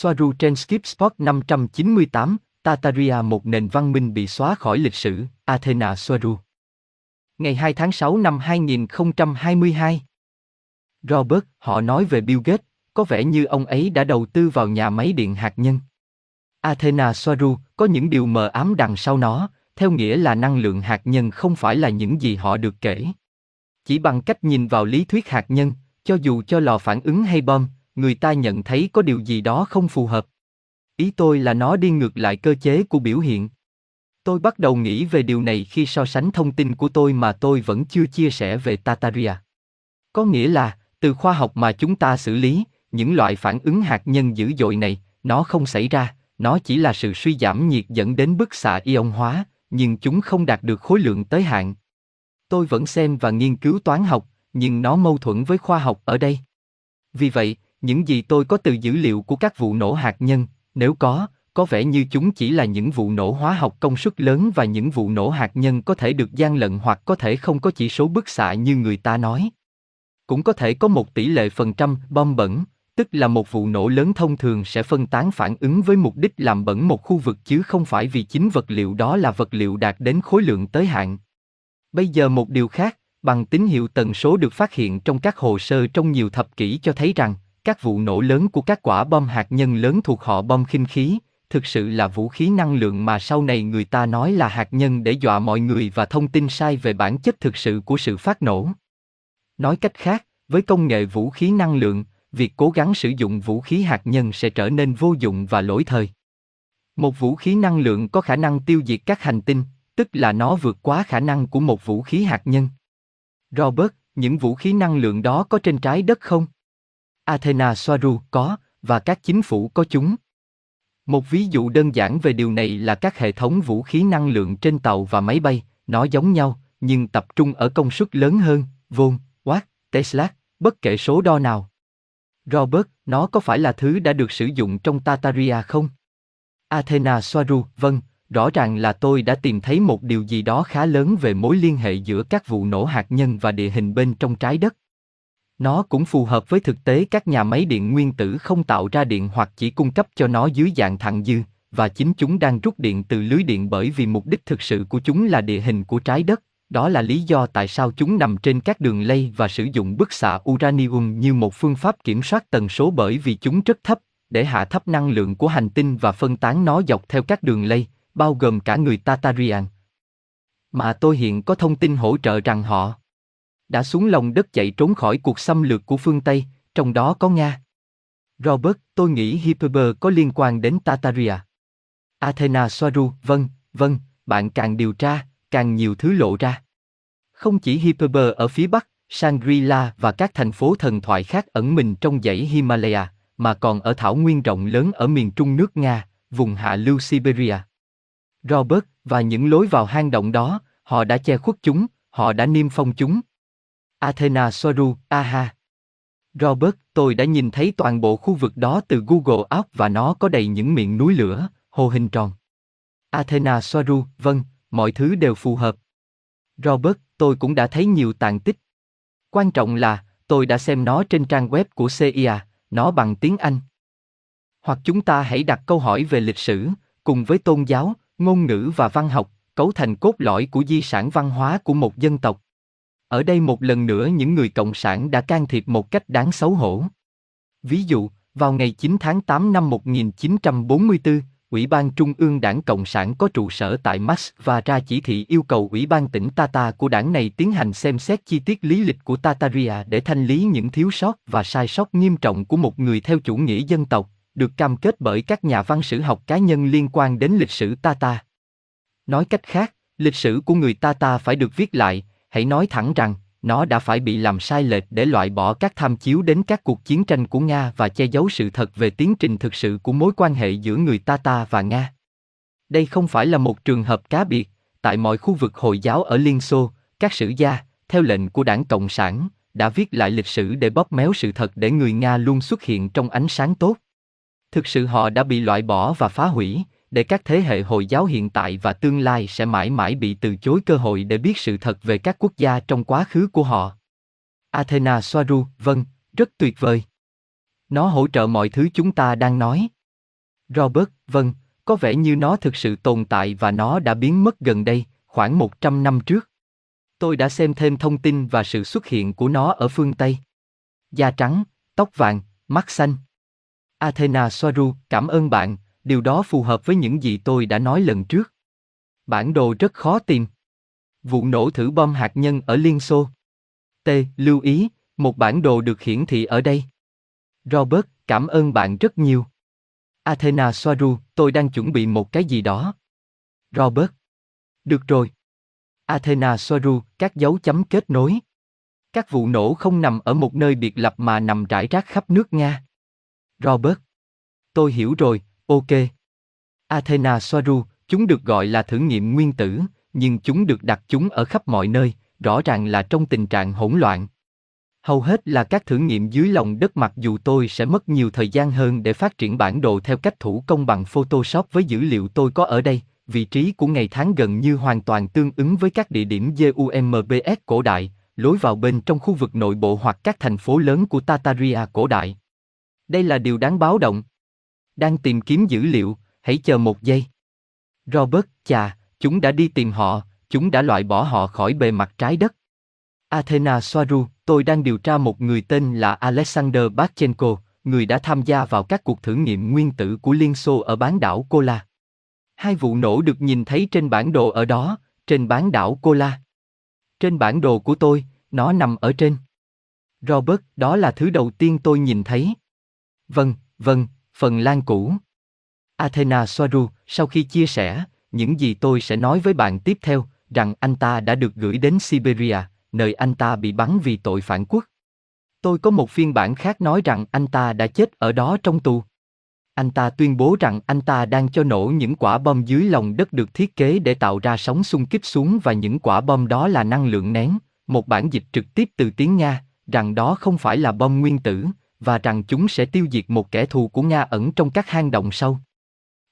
Soaru trên Skip Spot 598, Tataria một nền văn minh bị xóa khỏi lịch sử, Athena Soaru. Ngày 2 tháng 6 năm 2022. Robert, họ nói về Bill Gates, có vẻ như ông ấy đã đầu tư vào nhà máy điện hạt nhân. Athena Soaru, có những điều mờ ám đằng sau nó, theo nghĩa là năng lượng hạt nhân không phải là những gì họ được kể. Chỉ bằng cách nhìn vào lý thuyết hạt nhân, cho dù cho lò phản ứng hay bom, người ta nhận thấy có điều gì đó không phù hợp. Ý tôi là nó đi ngược lại cơ chế của biểu hiện. Tôi bắt đầu nghĩ về điều này khi so sánh thông tin của tôi mà tôi vẫn chưa chia sẻ về Tataria. Có nghĩa là, từ khoa học mà chúng ta xử lý, những loại phản ứng hạt nhân dữ dội này, nó không xảy ra, nó chỉ là sự suy giảm nhiệt dẫn đến bức xạ ion hóa, nhưng chúng không đạt được khối lượng tới hạn. Tôi vẫn xem và nghiên cứu toán học, nhưng nó mâu thuẫn với khoa học ở đây. Vì vậy, những gì tôi có từ dữ liệu của các vụ nổ hạt nhân, nếu có, có vẻ như chúng chỉ là những vụ nổ hóa học công suất lớn và những vụ nổ hạt nhân có thể được gian lận hoặc có thể không có chỉ số bức xạ như người ta nói. Cũng có thể có một tỷ lệ phần trăm bom bẩn, tức là một vụ nổ lớn thông thường sẽ phân tán phản ứng với mục đích làm bẩn một khu vực chứ không phải vì chính vật liệu đó là vật liệu đạt đến khối lượng tới hạn. Bây giờ một điều khác, bằng tín hiệu tần số được phát hiện trong các hồ sơ trong nhiều thập kỷ cho thấy rằng, các vụ nổ lớn của các quả bom hạt nhân lớn thuộc họ bom khinh khí, thực sự là vũ khí năng lượng mà sau này người ta nói là hạt nhân để dọa mọi người và thông tin sai về bản chất thực sự của sự phát nổ. Nói cách khác, với công nghệ vũ khí năng lượng, việc cố gắng sử dụng vũ khí hạt nhân sẽ trở nên vô dụng và lỗi thời. Một vũ khí năng lượng có khả năng tiêu diệt các hành tinh, tức là nó vượt quá khả năng của một vũ khí hạt nhân. Robert, những vũ khí năng lượng đó có trên trái đất không? Athena Soaru có, và các chính phủ có chúng. Một ví dụ đơn giản về điều này là các hệ thống vũ khí năng lượng trên tàu và máy bay, nó giống nhau, nhưng tập trung ở công suất lớn hơn, vôn, watt, Tesla, bất kể số đo nào. Robert, nó có phải là thứ đã được sử dụng trong Tataria không? Athena Soaru, vâng, rõ ràng là tôi đã tìm thấy một điều gì đó khá lớn về mối liên hệ giữa các vụ nổ hạt nhân và địa hình bên trong trái đất. Nó cũng phù hợp với thực tế các nhà máy điện nguyên tử không tạo ra điện hoặc chỉ cung cấp cho nó dưới dạng thặng dư, và chính chúng đang rút điện từ lưới điện bởi vì mục đích thực sự của chúng là địa hình của trái đất. Đó là lý do tại sao chúng nằm trên các đường lây và sử dụng bức xạ uranium như một phương pháp kiểm soát tần số bởi vì chúng rất thấp, để hạ thấp năng lượng của hành tinh và phân tán nó dọc theo các đường lây, bao gồm cả người Tatarian. Mà tôi hiện có thông tin hỗ trợ rằng họ đã xuống lòng đất chạy trốn khỏi cuộc xâm lược của phương Tây, trong đó có Nga. Robert, tôi nghĩ Hyperber có liên quan đến Tataria. Athena Soaru, vâng, vâng, bạn càng điều tra, càng nhiều thứ lộ ra. Không chỉ Hyperber ở phía Bắc, Shangri-La và các thành phố thần thoại khác ẩn mình trong dãy Himalaya, mà còn ở thảo nguyên rộng lớn ở miền trung nước Nga, vùng hạ lưu Siberia. Robert và những lối vào hang động đó, họ đã che khuất chúng, họ đã niêm phong chúng. Athena Soaru, aha. Robert, tôi đã nhìn thấy toàn bộ khu vực đó từ Google Earth và nó có đầy những miệng núi lửa, hồ hình tròn. Athena Soaru, vâng, mọi thứ đều phù hợp. Robert, tôi cũng đã thấy nhiều tàn tích. Quan trọng là, tôi đã xem nó trên trang web của CIA, nó bằng tiếng Anh. Hoặc chúng ta hãy đặt câu hỏi về lịch sử, cùng với tôn giáo, ngôn ngữ và văn học, cấu thành cốt lõi của di sản văn hóa của một dân tộc. Ở đây một lần nữa những người cộng sản đã can thiệp một cách đáng xấu hổ. Ví dụ, vào ngày 9 tháng 8 năm 1944, Ủy ban Trung ương Đảng Cộng sản có trụ sở tại Max và ra chỉ thị yêu cầu Ủy ban tỉnh Tata của đảng này tiến hành xem xét chi tiết lý lịch của Tataria để thanh lý những thiếu sót và sai sót nghiêm trọng của một người theo chủ nghĩa dân tộc, được cam kết bởi các nhà văn sử học cá nhân liên quan đến lịch sử Tata. Nói cách khác, lịch sử của người Tata phải được viết lại, hãy nói thẳng rằng, nó đã phải bị làm sai lệch để loại bỏ các tham chiếu đến các cuộc chiến tranh của Nga và che giấu sự thật về tiến trình thực sự của mối quan hệ giữa người Tata và Nga. Đây không phải là một trường hợp cá biệt, tại mọi khu vực Hồi giáo ở Liên Xô, các sử gia, theo lệnh của đảng Cộng sản, đã viết lại lịch sử để bóp méo sự thật để người Nga luôn xuất hiện trong ánh sáng tốt. Thực sự họ đã bị loại bỏ và phá hủy, để các thế hệ Hồi giáo hiện tại và tương lai sẽ mãi mãi bị từ chối cơ hội để biết sự thật về các quốc gia trong quá khứ của họ. Athena Soaru, vâng, rất tuyệt vời. Nó hỗ trợ mọi thứ chúng ta đang nói. Robert, vâng, có vẻ như nó thực sự tồn tại và nó đã biến mất gần đây, khoảng 100 năm trước. Tôi đã xem thêm thông tin và sự xuất hiện của nó ở phương Tây. Da trắng, tóc vàng, mắt xanh. Athena Soaru, cảm ơn bạn, điều đó phù hợp với những gì tôi đã nói lần trước. Bản đồ rất khó tìm. Vụ nổ thử bom hạt nhân ở Liên Xô. T. Lưu ý, một bản đồ được hiển thị ở đây. Robert, cảm ơn bạn rất nhiều. Athena Soaru, tôi đang chuẩn bị một cái gì đó. Robert. Được rồi. Athena Soaru, các dấu chấm kết nối. Các vụ nổ không nằm ở một nơi biệt lập mà nằm rải rác khắp nước Nga. Robert. Tôi hiểu rồi, ok. Athena Soaru, chúng được gọi là thử nghiệm nguyên tử, nhưng chúng được đặt chúng ở khắp mọi nơi, rõ ràng là trong tình trạng hỗn loạn. Hầu hết là các thử nghiệm dưới lòng đất mặc dù tôi sẽ mất nhiều thời gian hơn để phát triển bản đồ theo cách thủ công bằng Photoshop với dữ liệu tôi có ở đây, vị trí của ngày tháng gần như hoàn toàn tương ứng với các địa điểm GUMBS cổ đại, lối vào bên trong khu vực nội bộ hoặc các thành phố lớn của Tataria cổ đại. Đây là điều đáng báo động. Đang tìm kiếm dữ liệu, hãy chờ một giây. Robert, chà, chúng đã đi tìm họ, chúng đã loại bỏ họ khỏi bề mặt trái đất. Athena Soaru, tôi đang điều tra một người tên là Alexander Bachenko, người đã tham gia vào các cuộc thử nghiệm nguyên tử của Liên Xô ở bán đảo Kola. Hai vụ nổ được nhìn thấy trên bản đồ ở đó, trên bán đảo Kola. Trên bản đồ của tôi, nó nằm ở trên. Robert, đó là thứ đầu tiên tôi nhìn thấy. Vâng, vâng, phần lan cũ. Athena Soaru, sau khi chia sẻ, những gì tôi sẽ nói với bạn tiếp theo, rằng anh ta đã được gửi đến Siberia, nơi anh ta bị bắn vì tội phản quốc. Tôi có một phiên bản khác nói rằng anh ta đã chết ở đó trong tù. Anh ta tuyên bố rằng anh ta đang cho nổ những quả bom dưới lòng đất được thiết kế để tạo ra sóng xung kích xuống và những quả bom đó là năng lượng nén, một bản dịch trực tiếp từ tiếng Nga, rằng đó không phải là bom nguyên tử, và rằng chúng sẽ tiêu diệt một kẻ thù của Nga ẩn trong các hang động sâu.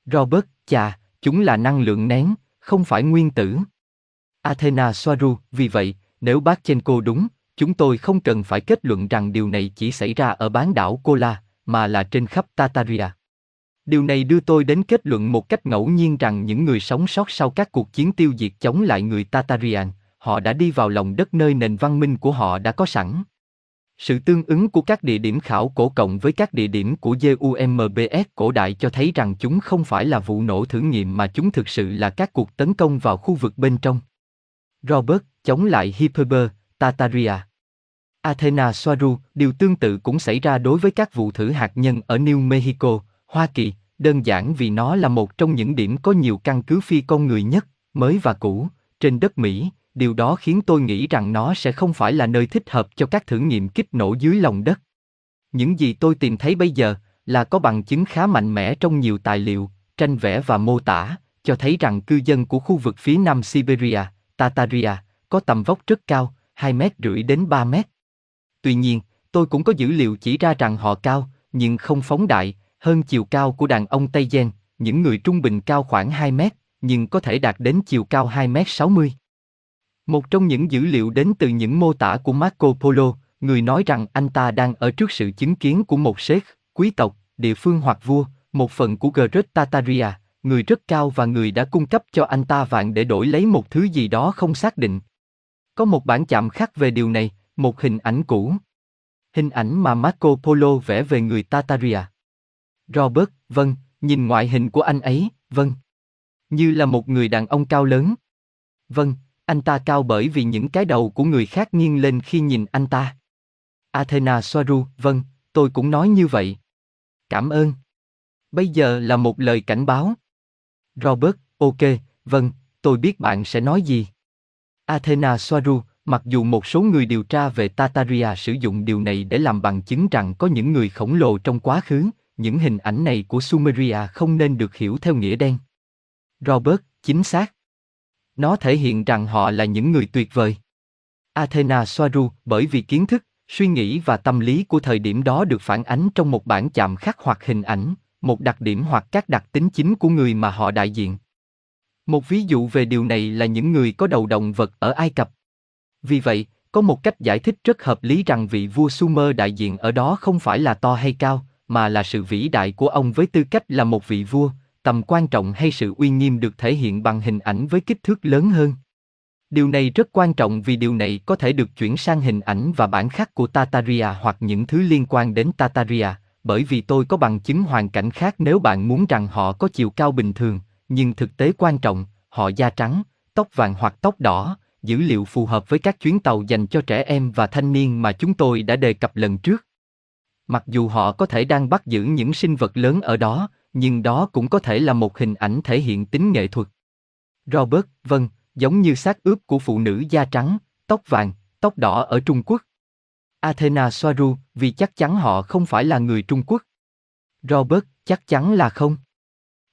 Robert, chà, chúng là năng lượng nén, không phải nguyên tử. Athena Soaru, vì vậy, nếu bác Chenko đúng, chúng tôi không cần phải kết luận rằng điều này chỉ xảy ra ở bán đảo Kola, mà là trên khắp Tataria. Điều này đưa tôi đến kết luận một cách ngẫu nhiên rằng những người sống sót sau các cuộc chiến tiêu diệt chống lại người Tatarian, họ đã đi vào lòng đất nơi nền văn minh của họ đã có sẵn. Sự tương ứng của các địa điểm khảo cổ cộng với các địa điểm của GUMBS cổ đại cho thấy rằng chúng không phải là vụ nổ thử nghiệm mà chúng thực sự là các cuộc tấn công vào khu vực bên trong. Robert, chống lại Hyperber, Tataria. Athena Soaru, điều tương tự cũng xảy ra đối với các vụ thử hạt nhân ở New Mexico, Hoa Kỳ, đơn giản vì nó là một trong những điểm có nhiều căn cứ phi con người nhất, mới và cũ, trên đất Mỹ, điều đó khiến tôi nghĩ rằng nó sẽ không phải là nơi thích hợp cho các thử nghiệm kích nổ dưới lòng đất. Những gì tôi tìm thấy bây giờ là có bằng chứng khá mạnh mẽ trong nhiều tài liệu, tranh vẽ và mô tả, cho thấy rằng cư dân của khu vực phía nam Siberia, Tataria, có tầm vóc rất cao, 2 mét rưỡi đến 3 mét. Tuy nhiên, tôi cũng có dữ liệu chỉ ra rằng họ cao, nhưng không phóng đại, hơn chiều cao của đàn ông Tây Gen, những người trung bình cao khoảng 2 mét, nhưng có thể đạt đến chiều cao 2 mét 60. Một trong những dữ liệu đến từ những mô tả của Marco Polo, người nói rằng anh ta đang ở trước sự chứng kiến của một sếp quý tộc, địa phương hoặc vua, một phần của Gret Tataria, người rất cao và người đã cung cấp cho anh ta vạn để đổi lấy một thứ gì đó không xác định. Có một bản chạm khắc về điều này, một hình ảnh cũ. Hình ảnh mà Marco Polo vẽ về người Tataria. Robert, vâng, nhìn ngoại hình của anh ấy, vâng. Như là một người đàn ông cao lớn. Vâng, anh ta cao bởi vì những cái đầu của người khác nghiêng lên khi nhìn anh ta. Athena Soaru, vâng, tôi cũng nói như vậy. Cảm ơn. Bây giờ là một lời cảnh báo. Robert, ok, vâng, tôi biết bạn sẽ nói gì. Athena Soaru, mặc dù một số người điều tra về Tataria sử dụng điều này để làm bằng chứng rằng có những người khổng lồ trong quá khứ, những hình ảnh này của Sumeria không nên được hiểu theo nghĩa đen. Robert, chính xác. Nó thể hiện rằng họ là những người tuyệt vời. Athena Soaru, bởi vì kiến thức, suy nghĩ và tâm lý của thời điểm đó được phản ánh trong một bản chạm khắc hoặc hình ảnh, một đặc điểm hoặc các đặc tính chính của người mà họ đại diện. Một ví dụ về điều này là những người có đầu động vật ở Ai Cập. Vì vậy, có một cách giải thích rất hợp lý rằng vị vua Sumer đại diện ở đó không phải là to hay cao, mà là sự vĩ đại của ông với tư cách là một vị vua, tầm quan trọng hay sự uy nghiêm được thể hiện bằng hình ảnh với kích thước lớn hơn. Điều này rất quan trọng vì điều này có thể được chuyển sang hình ảnh và bản khắc của Tataria hoặc những thứ liên quan đến Tataria, bởi vì tôi có bằng chứng hoàn cảnh khác nếu bạn muốn rằng họ có chiều cao bình thường, nhưng thực tế quan trọng, họ da trắng, tóc vàng hoặc tóc đỏ, dữ liệu phù hợp với các chuyến tàu dành cho trẻ em và thanh niên mà chúng tôi đã đề cập lần trước. Mặc dù họ có thể đang bắt giữ những sinh vật lớn ở đó, nhưng đó cũng có thể là một hình ảnh thể hiện tính nghệ thuật. Robert, vâng, giống như xác ướp của phụ nữ da trắng, tóc vàng, tóc đỏ ở Trung Quốc. Athena Soaru, vì chắc chắn họ không phải là người Trung Quốc. Robert, chắc chắn là không.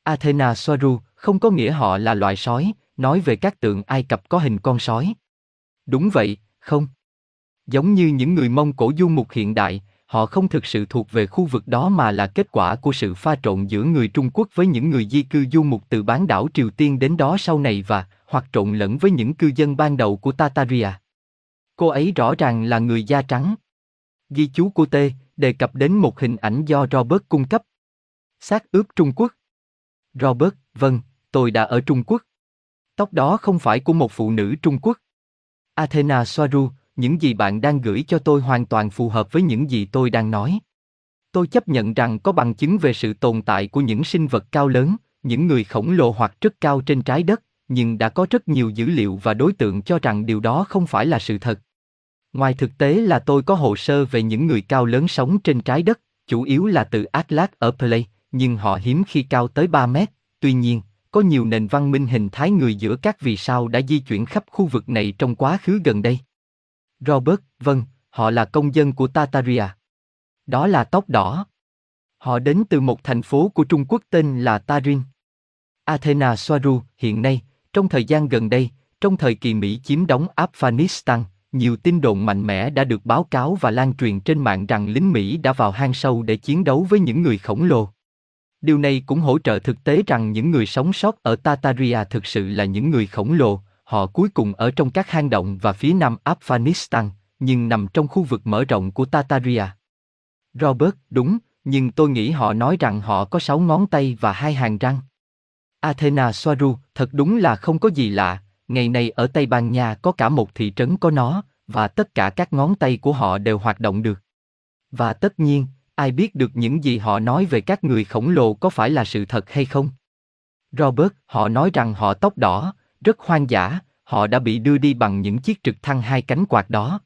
Athena Soaru, không có nghĩa họ là loại sói, nói về các tượng Ai Cập có hình con sói. Đúng vậy, không. Giống như những người Mông Cổ du mục hiện đại, họ không thực sự thuộc về khu vực đó mà là kết quả của sự pha trộn giữa người Trung Quốc với những người di cư du mục từ bán đảo Triều Tiên đến đó sau này và hoặc trộn lẫn với những cư dân ban đầu của Tataria. Cô ấy rõ ràng là người da trắng. Ghi chú của T đề cập đến một hình ảnh do Robert cung cấp. Xác ướp Trung Quốc. Robert, vâng, tôi đã ở Trung Quốc. Tóc đó không phải của một phụ nữ Trung Quốc. Athena Soaru, những gì bạn đang gửi cho tôi hoàn toàn phù hợp với những gì tôi đang nói. Tôi chấp nhận rằng có bằng chứng về sự tồn tại của những sinh vật cao lớn, những người khổng lồ hoặc rất cao trên trái đất, nhưng đã có rất nhiều dữ liệu và đối tượng cho rằng điều đó không phải là sự thật. Ngoài thực tế là tôi có hồ sơ về những người cao lớn sống trên trái đất, chủ yếu là từ Atlas ở Play, nhưng họ hiếm khi cao tới 3 mét. Tuy nhiên, có nhiều nền văn minh hình thái người giữa các vì sao đã di chuyển khắp khu vực này trong quá khứ gần đây. Robert, vâng, họ là công dân của Tataria. Đó là tóc đỏ. Họ đến từ một thành phố của Trung Quốc tên là Tarin. Athena Soaru, hiện nay, trong thời gian gần đây, trong thời kỳ Mỹ chiếm đóng Afghanistan, nhiều tin đồn mạnh mẽ đã được báo cáo và lan truyền trên mạng rằng lính Mỹ đã vào hang sâu để chiến đấu với những người khổng lồ. Điều này cũng hỗ trợ thực tế rằng những người sống sót ở Tataria thực sự là những người khổng lồ, họ cuối cùng ở trong các hang động và phía nam Afghanistan, nhưng nằm trong khu vực mở rộng của Tataria. Robert, đúng, nhưng tôi nghĩ họ nói rằng họ có sáu ngón tay và hai hàng răng. Athena Soaru, thật đúng là không có gì lạ, ngày nay ở Tây Ban Nha có cả một thị trấn có nó, và tất cả các ngón tay của họ đều hoạt động được. Và tất nhiên, ai biết được những gì họ nói về các người khổng lồ có phải là sự thật hay không? Robert, họ nói rằng họ tóc đỏ, rất hoang dã, họ đã bị đưa đi bằng những chiếc trực thăng hai cánh quạt đó.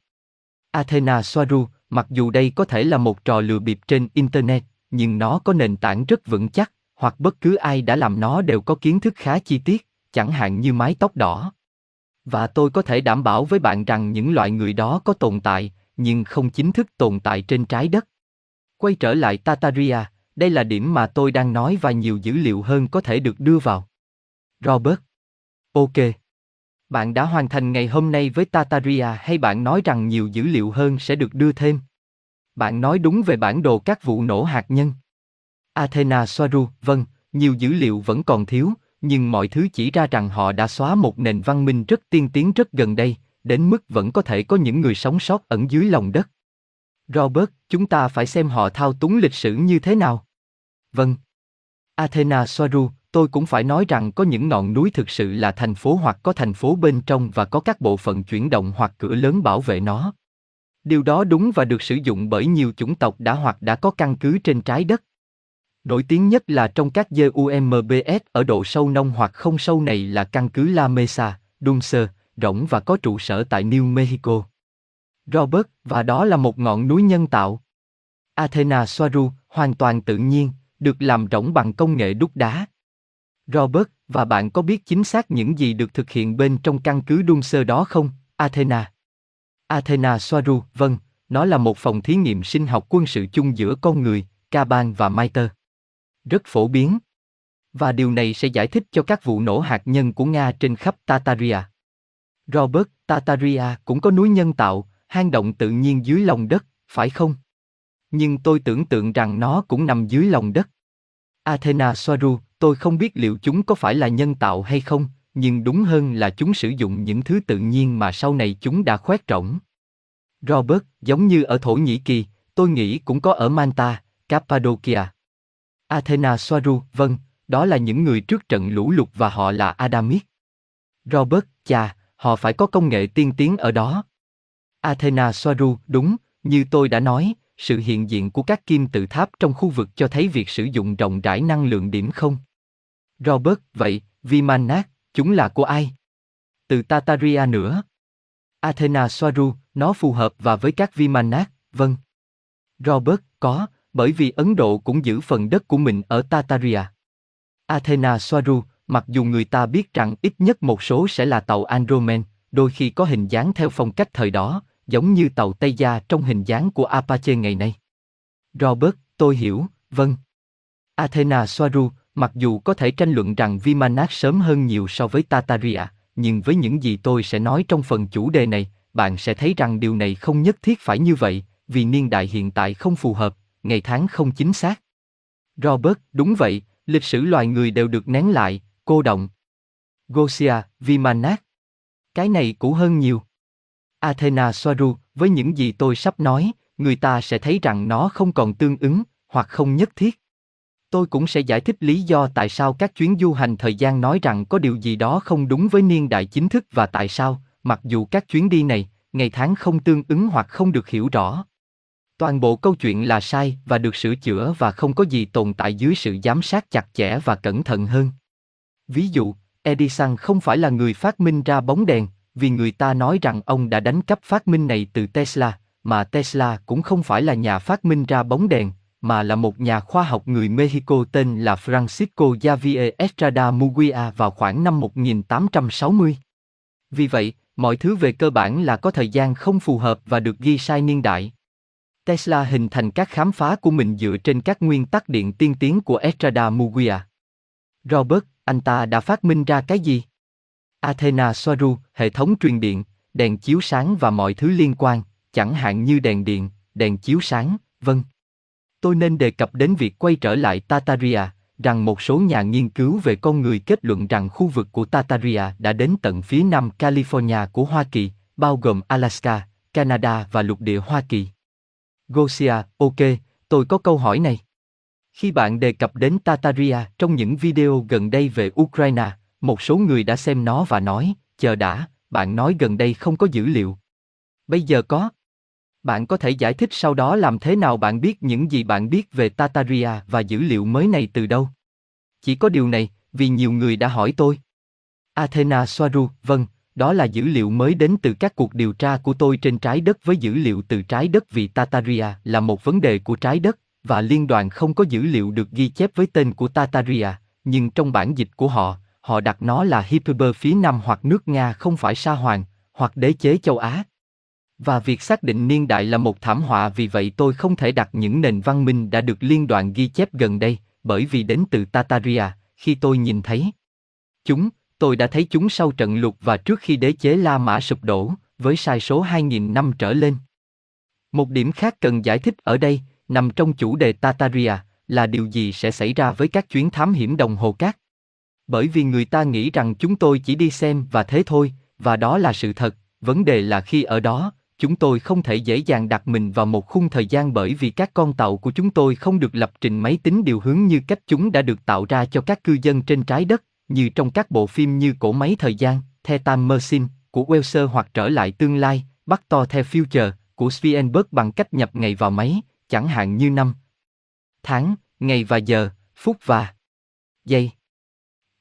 Athena Soaru, mặc dù đây có thể là một trò lừa bịp trên Internet, nhưng nó có nền tảng rất vững chắc, hoặc bất cứ ai đã làm nó đều có kiến thức khá chi tiết, chẳng hạn như mái tóc đỏ. Và tôi có thể đảm bảo với bạn rằng những loại người đó có tồn tại, nhưng không chính thức tồn tại trên trái đất. Quay trở lại Tataria, đây là điểm mà tôi đang nói và nhiều dữ liệu hơn có thể được đưa vào. Robert. Ok. Bạn đã hoàn thành ngày hôm nay với Tataria hay bạn nói rằng nhiều dữ liệu hơn sẽ được đưa thêm? Bạn nói đúng về bản đồ các vụ nổ hạt nhân. Athena Soaru, vâng, nhiều dữ liệu vẫn còn thiếu, nhưng mọi thứ chỉ ra rằng họ đã xóa một nền văn minh rất tiên tiến rất gần đây, đến mức vẫn có thể có những người sống sót ẩn dưới lòng đất. Robert, chúng ta phải xem họ thao túng lịch sử như thế nào. Vâng. Athena Soaru, tôi cũng phải nói rằng có những ngọn núi thực sự là thành phố hoặc có thành phố bên trong và có các bộ phận chuyển động hoặc cửa lớn bảo vệ nó. Điều đó đúng và được sử dụng bởi nhiều chủng tộc đã hoặc đã có căn cứ trên trái đất. Nổi tiếng nhất là trong các GUMBS ở độ sâu nông hoặc không sâu này là căn cứ La Mesa, Dulce, rộng và có trụ sở tại New Mexico. Robert, và đó là một ngọn núi nhân tạo. Athena Soaru, hoàn toàn tự nhiên, được làm rỗng bằng công nghệ đúc đá. Robert, và bạn có biết chính xác những gì được thực hiện bên trong căn cứ đun sơ đó không, Athena? Athena Soaru, vâng, nó là một phòng thí nghiệm sinh học quân sự chung giữa con người, Caban và Maiter rất phổ biến. Và điều này sẽ giải thích cho các vụ nổ hạt nhân của Nga trên khắp Tataria. Robert, Tataria cũng có núi nhân tạo, hang động tự nhiên dưới lòng đất, phải không? Nhưng tôi tưởng tượng rằng nó cũng nằm dưới lòng đất. Athena Soaru, tôi không biết liệu chúng có phải là nhân tạo hay không, nhưng đúng hơn là chúng sử dụng những thứ tự nhiên mà sau này chúng đã khoét rỗng. Robert, giống như ở Thổ Nhĩ Kỳ, tôi nghĩ cũng có ở Manta, Cappadocia. Athena Soaru, vâng, đó là những người trước trận lũ lụt và họ là Adamit. Robert, chà, họ phải có công nghệ tiên tiến ở đó. Athena Soaru, đúng, như tôi đã nói, sự hiện diện của các kim tự tháp trong khu vực cho thấy việc sử dụng rộng rãi năng lượng điểm không. Robert, vậy, Vimanak, chúng là của ai? Từ Tataria nữa. Athena Soaru, nó phù hợp và với các Vimanak, vâng. Robert, có, bởi vì Ấn Độ cũng giữ phần đất của mình ở Tataria. Athena Soaru, mặc dù người ta biết rằng ít nhất một số sẽ là tàu Andromen, đôi khi có hình dáng theo phong cách thời đó, giống như tàu Tây Gia trong hình dáng của Apache ngày nay. Robert, tôi hiểu, vâng. Athena Soaru, mặc dù có thể tranh luận rằng Vimanak sớm hơn nhiều so với Tataria, nhưng với những gì tôi sẽ nói trong phần chủ đề này, bạn sẽ thấy rằng điều này không nhất thiết phải như vậy, vì niên đại hiện tại không phù hợp, ngày tháng không chính xác. Robert, đúng vậy, lịch sử loài người đều được nén lại, cô động. Gosia, Vimanak. Cái này cũ hơn nhiều. Athena Soaru, với những gì tôi sắp nói, người ta sẽ thấy rằng nó không còn tương ứng, hoặc không nhất thiết. Tôi cũng sẽ giải thích lý do tại sao các chuyến du hành thời gian nói rằng có điều gì đó không đúng với niên đại chính thức và tại sao, mặc dù các chuyến đi này, ngày tháng không tương ứng hoặc không được hiểu rõ. Toàn bộ câu chuyện là sai và được sửa chữa và không có gì tồn tại dưới sự giám sát chặt chẽ và cẩn thận hơn. Ví dụ, Edison không phải là người phát minh ra bóng đèn, vì người ta nói rằng ông đã đánh cắp phát minh này từ Tesla, mà Tesla cũng không phải là nhà phát minh ra bóng đèn, mà là một nhà khoa học người Mexico tên là Francisco Javier Estrada Muguia vào khoảng năm 1860. Vì vậy, mọi thứ về cơ bản là có thời gian không phù hợp và được ghi sai niên đại. Tesla hình thành các khám phá của mình dựa trên các nguyên tắc điện tiên tiến của Estrada Muguia. Robert, anh ta đã phát minh ra cái gì? Athena Soaru, hệ thống truyền điện, đèn chiếu sáng và mọi thứ liên quan, chẳng hạn như đèn điện, đèn chiếu sáng, vân. Tôi nên đề cập đến việc quay trở lại Tataria, rằng một số nhà nghiên cứu về con người kết luận rằng khu vực của Tataria đã đến tận phía nam California của Hoa Kỳ, bao gồm Alaska, Canada và lục địa Hoa Kỳ. Gosia, ok, tôi có câu hỏi này. Khi bạn đề cập đến Tataria trong những video gần đây về Ukraine, một số người đã xem nó và nói, chờ đã, bạn nói gần đây không có dữ liệu. Bây giờ có. Bạn có thể giải thích sau đó làm thế nào bạn biết những gì bạn biết về Tataria và dữ liệu mới này từ đâu? Chỉ có điều này, vì nhiều người đã hỏi tôi. Athena Soaru, vâng, đó là dữ liệu mới đến từ các cuộc điều tra của tôi trên trái đất với dữ liệu từ trái đất vì Tataria là một vấn đề của trái đất, và liên đoàn không có dữ liệu được ghi chép với tên của Tataria, nhưng trong bản dịch của họ, họ đặt nó là Hyperber phía Nam hoặc nước Nga không phải Sa Hoàng, hoặc đế chế châu Á. Và việc xác định niên đại là một thảm họa vì vậy tôi không thể đặt những nền văn minh đã được liên đoàn ghi chép gần đây, bởi vì đến từ Tataria, khi tôi nhìn thấy chúng, tôi đã thấy chúng sau trận lụt và trước khi đế chế La Mã sụp đổ, với sai số 2.000 năm trở lên. Một điểm khác cần giải thích ở đây, nằm trong chủ đề Tataria, là điều gì sẽ xảy ra với các chuyến thám hiểm đồng hồ cát. Bởi vì người ta nghĩ rằng chúng tôi chỉ đi xem và thế thôi, và đó là sự thật, vấn đề là khi ở đó, chúng tôi không thể dễ dàng đặt mình vào một khung thời gian bởi vì các con tàu của chúng tôi không được lập trình máy tính điều hướng như cách chúng đã được tạo ra cho các cư dân trên trái đất, như trong các bộ phim như Cổ máy thời gian, The Time Machine, của Welser hoặc Trở lại tương lai, bắt to The Future, của Spielberg bằng cách nhập ngày vào máy, chẳng hạn như năm, tháng, ngày và giờ, phút và giây.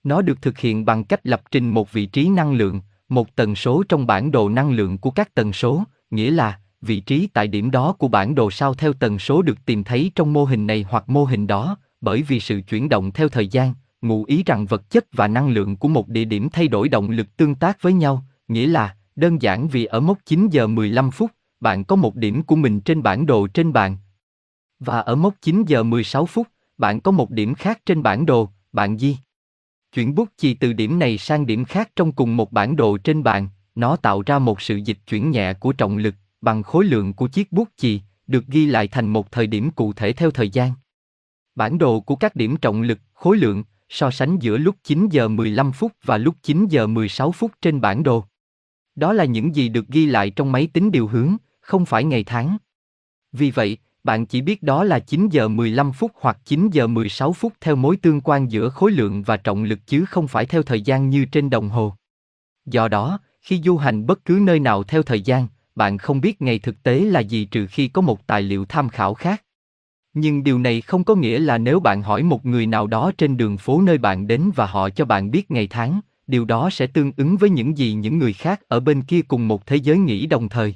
Nó được thực hiện bằng cách lập trình một vị trí năng lượng, một tần số trong bản đồ năng lượng của các tần số, nghĩa là vị trí tại điểm đó của bản đồ sao theo tần số được tìm thấy trong mô hình này hoặc mô hình đó, bởi vì sự chuyển động theo thời gian, ngụ ý rằng vật chất và năng lượng của một địa điểm thay đổi động lực tương tác với nhau, nghĩa là, đơn giản vì ở mốc 9 giờ 15 phút, bạn có một điểm của mình trên bản đồ trên bàn. Và ở mốc 9 giờ 16 phút, bạn có một điểm khác trên bản đồ, bạn di. Chuyển bút chì từ điểm này sang điểm khác trong cùng một bản đồ trên bàn, nó tạo ra một sự dịch chuyển nhẹ của trọng lực bằng khối lượng của chiếc bút chì, được ghi lại thành một thời điểm cụ thể theo thời gian. Bản đồ của các điểm trọng lực, khối lượng, so sánh giữa lúc 9 giờ 15 phút và lúc 9 giờ 16 phút trên bản đồ. Đó là những gì được ghi lại trong máy tính điều hướng, không phải ngày tháng. Vì vậy, bạn chỉ biết đó là 9 giờ 15 phút hoặc 9 giờ 16 phút theo mối tương quan giữa khối lượng và trọng lực chứ không phải theo thời gian như trên đồng hồ. Do đó, khi du hành bất cứ nơi nào theo thời gian, bạn không biết ngày thực tế là gì trừ khi có một tài liệu tham khảo khác. Nhưng điều này không có nghĩa là nếu bạn hỏi một người nào đó trên đường phố nơi bạn đến và họ cho bạn biết ngày tháng, điều đó sẽ tương ứng với những gì những người khác ở bên kia cùng một thế giới nghĩ đồng thời.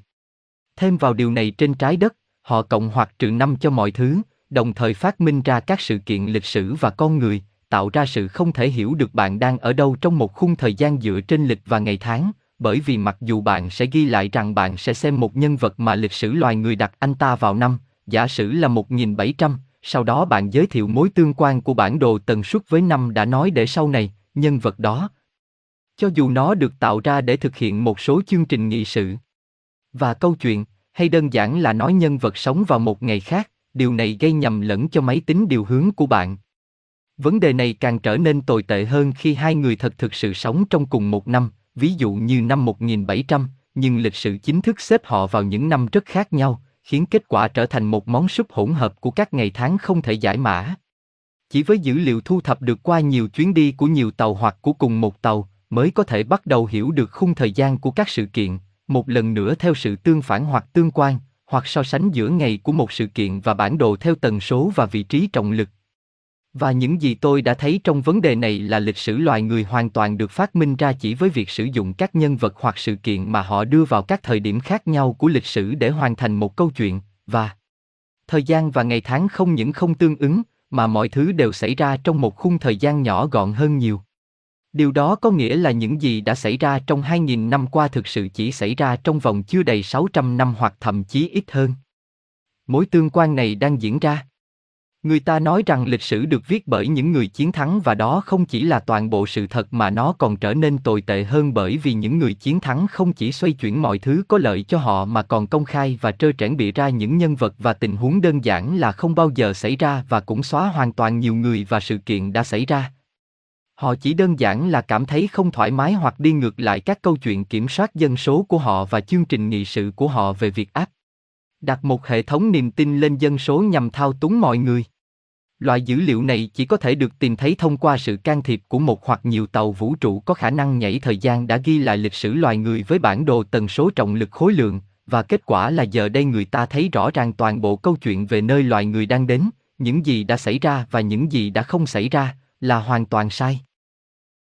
Thêm vào điều này trên trái đất, họ cộng hoặc trừ năm cho mọi thứ, đồng thời phát minh ra các sự kiện lịch sử và con người, tạo ra sự không thể hiểu được bạn đang ở đâu trong một khung thời gian dựa trên lịch và ngày tháng, bởi vì mặc dù bạn sẽ ghi lại rằng bạn sẽ xem một nhân vật mà lịch sử loài người đặt anh ta vào năm, giả sử là 1700, sau đó bạn giới thiệu mối tương quan của bản đồ tần suất với năm đã nói để sau này, nhân vật đó. Cho dù nó được tạo ra để thực hiện một số chương trình nghị sự và câu chuyện, hay đơn giản là nói nhân vật sống vào một ngày khác, điều này gây nhầm lẫn cho máy tính điều hướng của bạn. Vấn đề này càng trở nên tồi tệ hơn khi hai người thật thực sự sống trong cùng một năm, ví dụ như năm 1700, nhưng lịch sử chính thức xếp họ vào những năm rất khác nhau, khiến kết quả trở thành một món súp hỗn hợp của các ngày tháng không thể giải mã. Chỉ với dữ liệu thu thập được qua nhiều chuyến đi của nhiều tàu hoặc của cùng một tàu, mới có thể bắt đầu hiểu được khung thời gian của các sự kiện, một lần nữa theo sự tương phản hoặc tương quan, hoặc so sánh giữa ngày của một sự kiện và bản đồ theo tần số và vị trí trọng lực. Và những gì tôi đã thấy trong vấn đề này là lịch sử loài người hoàn toàn được phát minh ra chỉ với việc sử dụng các nhân vật hoặc sự kiện mà họ đưa vào các thời điểm khác nhau của lịch sử để hoàn thành một câu chuyện, và thời gian và ngày tháng không những không tương ứng, mà mọi thứ đều xảy ra trong một khung thời gian nhỏ gọn hơn nhiều. Điều đó có nghĩa là những gì đã xảy ra trong 2.000 năm qua thực sự chỉ xảy ra trong vòng chưa đầy 600 năm hoặc thậm chí ít hơn. Mối tương quan này đang diễn ra. Người ta nói rằng lịch sử được viết bởi những người chiến thắng và đó không chỉ là toàn bộ sự thật mà nó còn trở nên tồi tệ hơn bởi vì những người chiến thắng không chỉ xoay chuyển mọi thứ có lợi cho họ mà còn công khai và trơ trẽn bịa ra những nhân vật và tình huống đơn giản là không bao giờ xảy ra và cũng xóa hoàn toàn nhiều người và sự kiện đã xảy ra. Họ chỉ đơn giản là cảm thấy không thoải mái hoặc đi ngược lại các câu chuyện kiểm soát dân số của họ và chương trình nghị sự của họ về việc áp đặt một hệ thống niềm tin lên dân số nhằm thao túng mọi người. Loại dữ liệu này chỉ có thể được tìm thấy thông qua sự can thiệp của một hoặc nhiều tàu vũ trụ có khả năng nhảy thời gian đã ghi lại lịch sử loài người với bản đồ tần số trọng lực khối lượng, và kết quả là giờ đây người ta thấy rõ ràng toàn bộ câu chuyện về nơi loài người đang đến, những gì đã xảy ra và những gì đã không xảy ra, là hoàn toàn sai.